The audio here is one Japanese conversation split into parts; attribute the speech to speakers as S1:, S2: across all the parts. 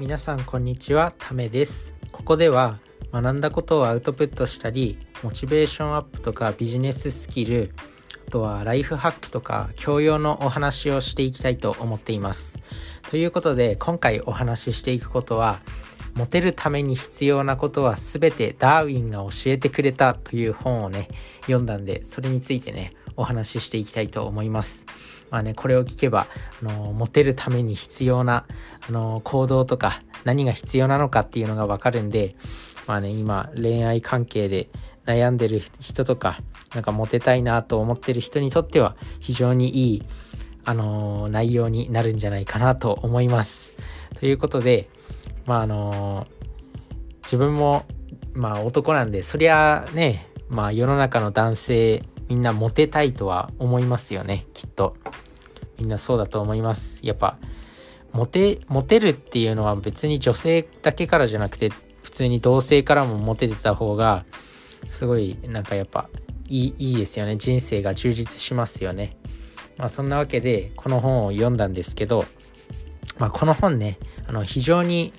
S1: 皆さんこんにちはためですここでは学んだことをアウトプットしたりモチベーションアップとかビジネススキルあとはライフハックとか教養のお話をしていきたいと思っていますということで今回お話ししていくことはモテるために必要なことは全てダーウィンが教えてくれたという本をね読んだんでそれについてねお話ししていきたいと思います。まあね、これを聞けば、あの、モテるために必要な、あの、行動とか、何が必要なのかっていうのがわかるんで、まあね、今、恋愛関係で悩んでる人とか、なんかモテたいなと思ってる人にとっては、非常にいい、あの、内容になるんじゃないかなと思います。ということで、まああの、自分も、まあ男なんで、そりゃね、まあ世の中の男性みんなモテたいとは思いますよね、きっと。みんなそうだと思います。やっぱ、モテ、モテるっていうのは別に女性だけからじゃなくて、普通に同性からもモテてた方が、すごい、なんかやっぱ、いい、いいですよね。人生が充実しますよね。まあそんなわけで、この本を読んだんですけど、まあこの本ね、あの、非常に、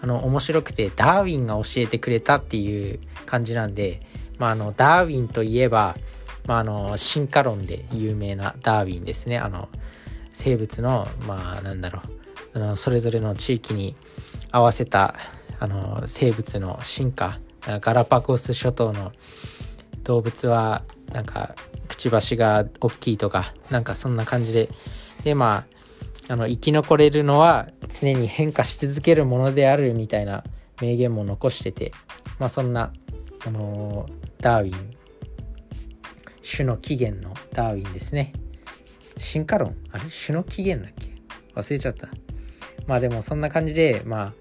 S1: あの、面白くて、ダーウィンが教えてくれたっていう感じなんで、まああの、ダーウィンといえば、まあ、あの進化論で有名なダーウィンですね。あの生物のまあなんだろう。あのそれぞれの地域に合わせたあの生物の進化。ガラパゴス諸島の動物はなんかくちばしが大きいとかなんかそんな感じで。でまああの生き残れるのは常に変化し続けるものであるみたいな名言も残してて。まあそんなあのダーウィン種の起源のダーウィンですね。進化論？あれ？種の起源だっけ？忘れちゃった。まあでもそんな感じで、まあ、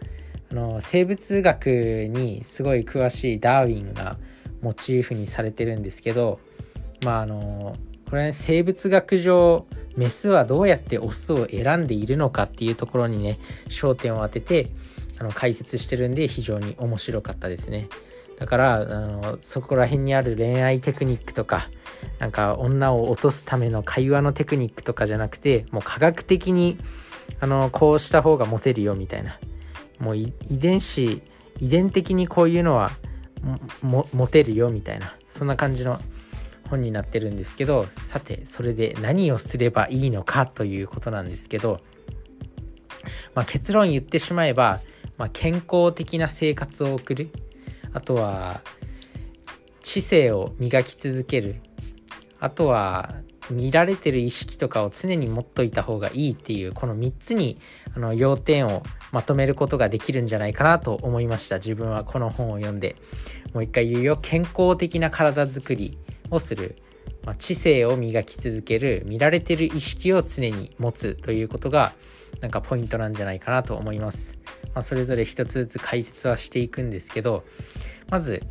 S1: あの生物学にすごい詳しいダーウィンがモチーフにされてるんですけど、まああの、これは、ね、生物学上、メスはどうやってオスを選んでいるのかっていうところにね、焦点を当てて、あの解説してるんで非常に面白かったですね。だからあのそこら辺にある恋愛テクニックとかなんか女を落とすための会話のテクニックとかじゃなくてもう科学的にあのこうした方がモテるよみたいな。もう遺伝子遺伝的にこういうのはモテるよみたいな。そんな感じの本になってるんですけどさてそれで何をすればいいのかということなんですけど、まあ、結論言ってしまえば、まあ、健康的な生活を送る。あとは知性を磨き続ける。あとは見られてる意識とかを常に持っといた方がいいっていうこの3つにあの要点をまとめることができるんじゃないかなと思いました。自分はこの本を読んで。もう一回言うよ。健康的な体づくりをする、まあ、知性を磨き続ける。見られてる意識を常に持つということがなんかポイントなんじゃないかなと思います、まあ、それぞれ一つずつ解説はしていくんですけどまず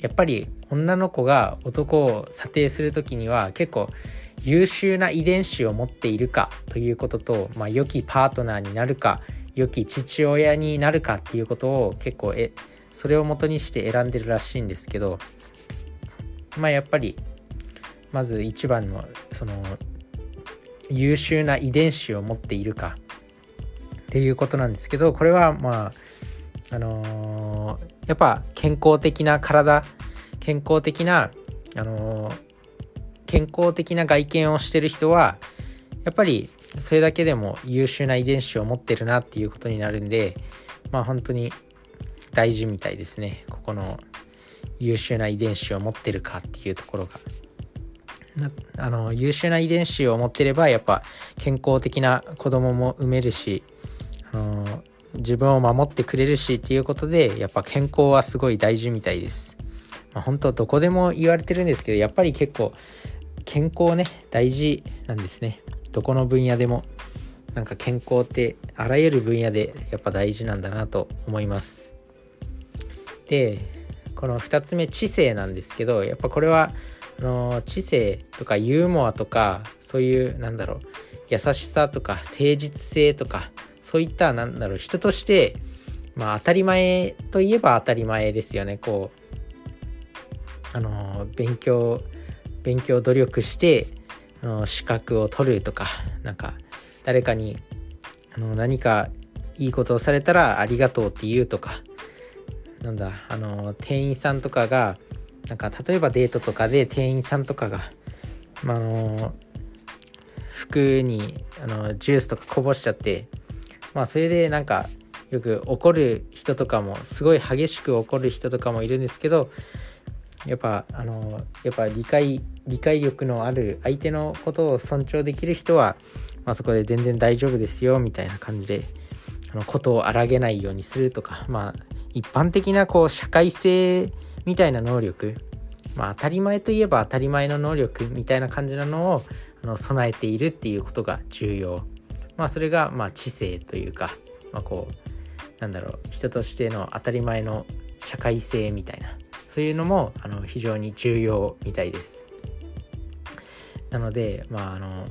S1: やっぱり女の子が男を査定する時には結構優秀な遺伝子を持っているかということと、まあ、良きパートナーになるか良き父親になるかっていうことを結構えそれを元にして選んでるらしいんですけどまあやっぱりまず一番のその優秀な遺伝子を持っているかっていうことなんですけどこれはまああのー、やっぱ健康的な体健康的な、あのー、健康的な外見をしてる人はやっぱりそれだけでも優秀な遺伝子を持ってるなっていうことになるんでまあ本当に大事みたいですねここの優秀な遺伝子を持ってるかっていうところが。あの優秀な遺伝子を持ってればやっぱ健康的な子供も産めるし、あの自分を守ってくれるしっていうことでやっぱ健康はすごい大事みたいです。まあ、本当どこでも言われてるんですけどやっぱり結構健康ね大事なんですね。どこの分野でもなんか健康ってあらゆる分野でやっぱ大事なんだなと思います。でこの2つ目知性なんですけどやっぱこれはあの知性とかユーモアとかそういうなんだろう優しさとか誠実性とかそういったなんだろう人としてまあ当たり前といえば当たり前ですよね。こうあの勉強勉強努力してあの資格を取るとかなんか誰かにあの何かいいことをされたらありがとうって言うとかなんだあの店員さんとかがなんか例えばデートとかで店員さんとかが、まあ、の服にあのジュースとかこぼしちゃってまあそれでなんかよく怒る人とかもすごい激しく怒る人とかもいるんですけどやっぱあのやっぱ理解理解力のある相手のことを尊重できる人は、まあ、そこで全然大丈夫ですよみたいな感じであのことを荒げないようにするとかまあ一般的なこう社会性みたいな能力まあ当たり前といえば当たり前の能力みたいな感じなのをあの備えているっていうことが重要。まあそれがまあ知性というかまあこうなんだろう人としての当たり前の社会性みたいなそういうのもあの非常に重要みたいです。なのでまああの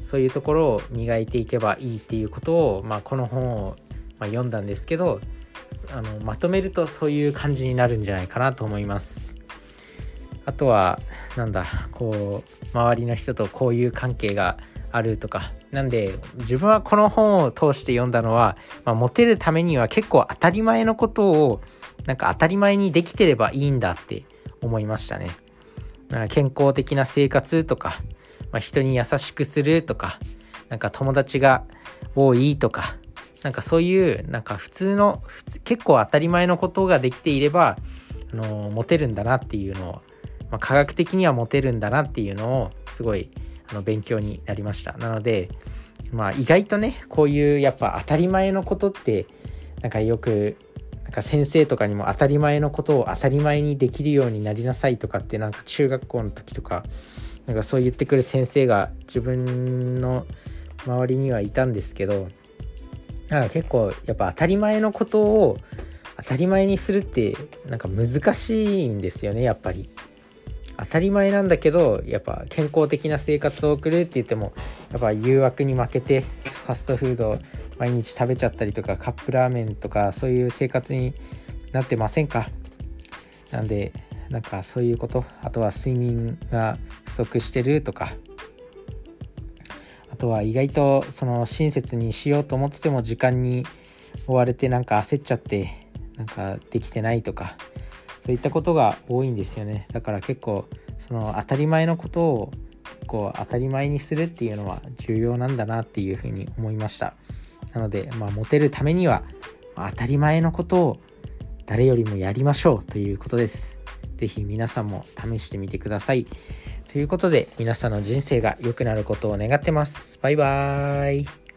S1: そういうところを磨いていけばいいっていうことを、まあ、この本を、まあ、読んだんですけどあのまとめるとそういう感じになるんじゃないかなと思います。あとはなんだこう周りの人とこういう関係があるとかなんで自分はこの本を通して読んだのは、まあ、モテるためには結構当たり前のことをなんか当たり前にできてればいいんだって思いましたね。健康的な生活とか、まあ、人に優しくするとか、なんか友達が多いとか、なんかそういうなんか普通の結構当たり前のことができていれば、あのモテるんだなっていうのを、まあ、科学的にはモテるんだなっていうのをすごいの勉強になりましたなのでまあ意外とねこういうやっぱ当たり前のことってなんかよくなんか先生とかにも当たり前のことを当たり前にできるようになりなさいとかってなんか中学校の時とかなんかそう言ってくる先生が自分の周りにはいたんですけどなんか結構やっぱ当たり前のことを当たり前にするってなんか難しいんですよねやっぱり。当たり前なんだけどやっぱ健康的な生活を送るって言ってもやっぱ誘惑に負けてファストフード毎日食べちゃったりとかカップラーメンとかそういう生活になってませんか？なんでなんかそういうことあとは睡眠が不足してるとか。あとは意外とその親切にしようと思ってても時間に追われてなんか焦っちゃってなんかできてないとか。そういったことが多いんですよね。だから結構その当たり前のことをこう当たり前にするっていうのは重要なんだなっていうふうに思いました。なのでまあモテるためには当たり前のことを誰よりもやりましょうということです。是非皆さんも試してみてください。ということで皆さんの人生が良くなることを願ってます。バイバーイ。